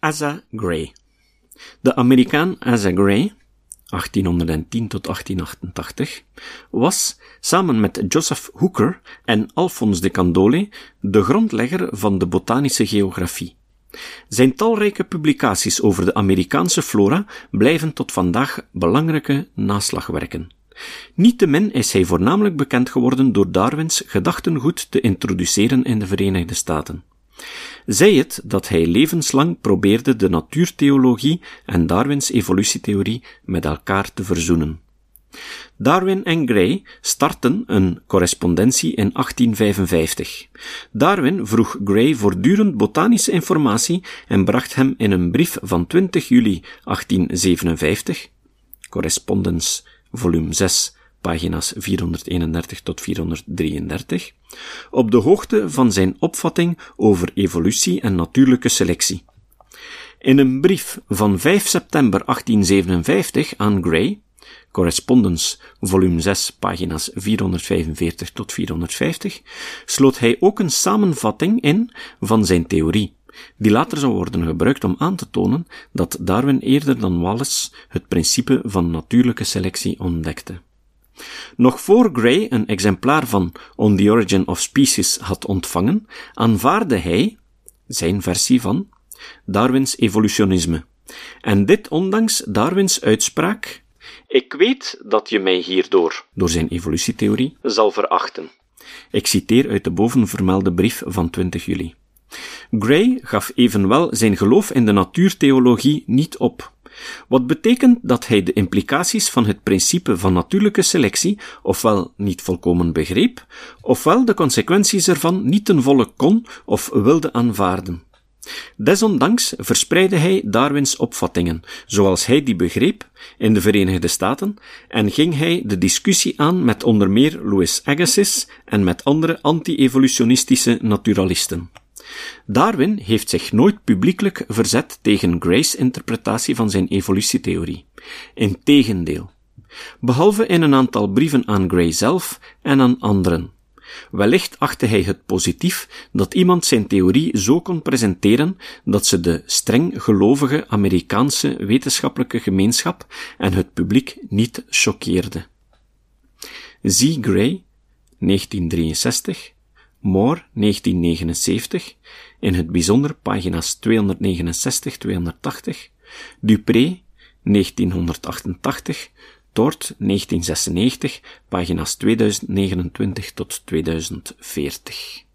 Asa Gray. De Amerikaan Asa Gray, 1810 tot 1888, was, samen met Joseph Hooker en Alphonse de Candolle, de grondlegger van de botanische geografie. Zijn talrijke publicaties over de Amerikaanse flora blijven tot vandaag belangrijke naslagwerken. Niettemin is hij voornamelijk bekend geworden door Darwins gedachtengoed te introduceren in de Verenigde Staten. Zij het dat hij levenslang probeerde de natuurtheologie en Darwins evolutietheorie met elkaar te verzoenen. Darwin en Gray startten een correspondentie in 1855. Darwin vroeg Gray voortdurend botanische informatie en bracht hem in een brief van 20 juli 1857, correspondence volume 6, pagina's 431 tot 433, op de hoogte van zijn opvatting over evolutie en natuurlijke selectie. In een brief van 5 september 1857 aan Gray, Correspondence, volume 6, pagina's 445 tot 450, sloot hij ook een samenvatting in van zijn theorie, die later zou worden gebruikt om aan te tonen dat Darwin eerder dan Wallace het principe van natuurlijke selectie ontdekte. Nog voor Gray een exemplaar van On the Origin of Species had ontvangen, aanvaarde hij, zijn versie van, Darwins evolutionisme. En dit ondanks Darwins uitspraak, ik weet dat je mij hierdoor, door zijn evolutietheorie, zal verachten. Ik citeer uit de bovenvermelde brief van 20 juli. Gray gaf evenwel zijn geloof in de natuurtheologie niet op. Wat betekent dat hij de implicaties van het principe van natuurlijke selectie ofwel niet volkomen begreep, ofwel de consequenties ervan niet ten volle kon of wilde aanvaarden. Desondanks verspreidde hij Darwins opvattingen, zoals hij die begreep, in de Verenigde Staten, en ging hij de discussie aan met onder meer Louis Agassiz en met andere anti-evolutionistische naturalisten. Darwin heeft zich nooit publiekelijk verzet tegen Gray's interpretatie van zijn evolutietheorie. Integendeel. Behalve in een aantal brieven aan Gray zelf en aan anderen. Wellicht achtte hij het positief dat iemand zijn theorie zo kon presenteren dat ze de streng gelovige Amerikaanse wetenschappelijke gemeenschap en het publiek niet choqueerde. Zie Gray, 1963, Moore, 1979, in het bijzonder pagina's 269-280, Dupré, 1988, Tort, 1996, pagina's 2029 tot 2040.